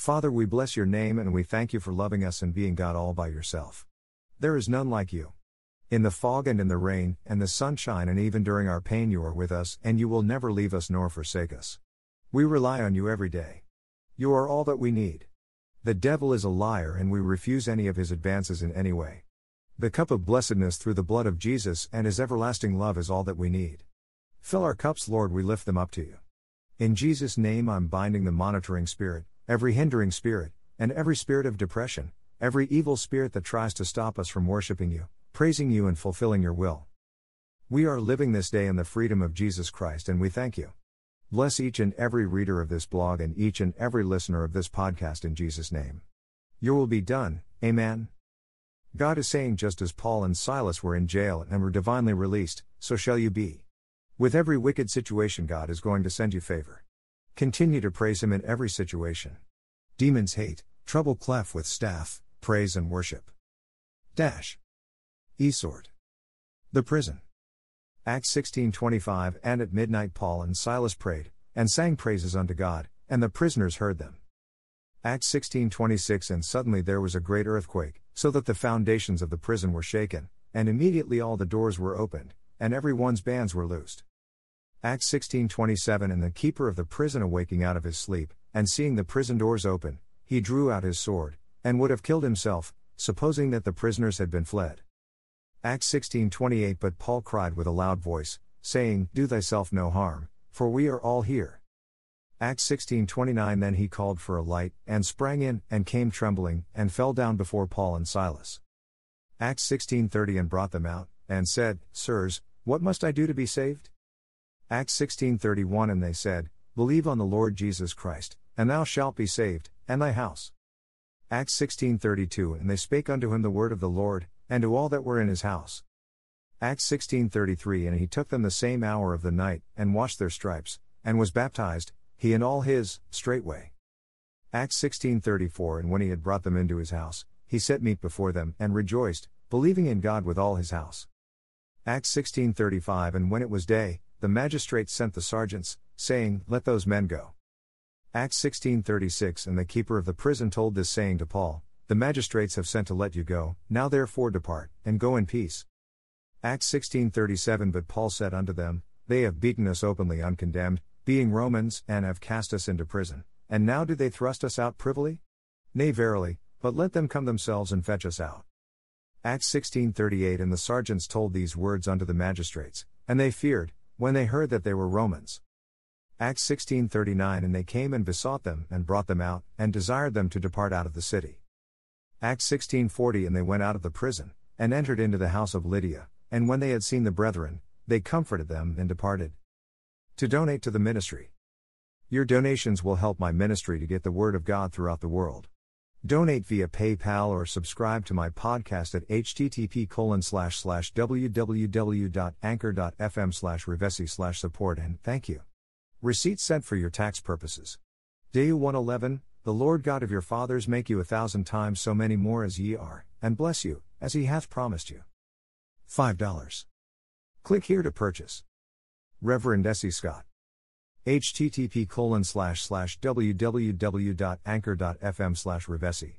Father, we bless your name and we thank you for loving us and being God all by yourself. There is none like you. In the fog and in the rain, and the sunshine, and even during our pain, you are with us, and you will never leave us nor forsake us. We rely on you every day. You are all that we need. The devil is a liar, and we refuse any of his advances in any way. The cup of blessedness through the blood of Jesus and his everlasting love is all that we need. Fill our cups, Lord, we lift them up to you. In Jesus' name, I'm binding the monitoring spirit, every hindering spirit, and every spirit of depression, every evil spirit that tries to stop us from worshiping you, praising you and fulfilling your will. We are living this day in the freedom of Jesus Christ and we thank you. Bless each and every reader of this blog and each and every listener of this podcast in Jesus' name. Your will be done, Amen. God is saying just as Paul and Silas were in jail and were divinely released, so shall you be. With every wicked situation, God is going to send you favor. Continue to praise Him in every situation. Demons hate, trouble clef with staff, praise and worship. Dash. Esort. The prison. Acts 16:25 And at midnight Paul and Silas prayed and sang praises unto God, and the prisoners heard them. Acts 16:26 And suddenly there was a great earthquake, so that the foundations of the prison were shaken, and immediately all the doors were opened, and every one's bands were loosed. Acts 16:27 And the keeper of the prison awaking out of his sleep, and seeing the prison doors open, he drew out his sword, and would have killed himself, supposing that the prisoners had been fled. Acts 16:28 But Paul cried with a loud voice, saying, Do thyself no harm, for we are all here. Acts 16:29 Then he called for a light, and sprang in, and came trembling, and fell down before Paul and Silas. Acts 16:30 And brought them out, and said, Sirs, what must I do to be saved? Acts 16:31 And they said, Believe on the Lord Jesus Christ, and thou shalt be saved, and thy house. Acts 16:32 And they spake unto him the word of the Lord, and to all that were in his house. Acts 16:33 And he took them the same hour of the night, and washed their stripes, and was baptized, he and all his, straightway. Acts 16:34 And when he had brought them into his house, he set meat before them, and rejoiced, believing in God with all his house. Acts 16:35 And when it was day, the magistrates sent the sergeants, saying, Let those men go. Acts 16:36 And the keeper of the prison told this saying to Paul, the magistrates have sent to let you go, now therefore depart, and go in peace. Acts 16:37 But Paul said unto them, They have beaten us openly uncondemned, being Romans, and have cast us into prison, and now do they thrust us out privily? Nay verily, but let them come themselves and fetch us out. Acts 16:38 And the sergeants told these words unto the magistrates, and they feared, when they heard that they were Romans. Acts 16:39 And they came and besought them, and brought them out, and desired them to depart out of the city. Acts 16:40 And they went out of the prison, and entered into the house of Lydia, and when they had seen the brethren, they comforted them and departed. To donate to the ministry. Your donations will help my ministry to get the word of God throughout the world. Donate via PayPal or subscribe to my podcast at http www.anchor.fm slash revesi slash support and thank you. Receipt sent for your tax purposes. Day 111, the Lord God of your fathers make you a thousand times so many more as ye are, and bless you, as he hath promised you. $5. Click here to purchase. Reverend Essie Scott. Http slash slash www.anchor.fm slash revesi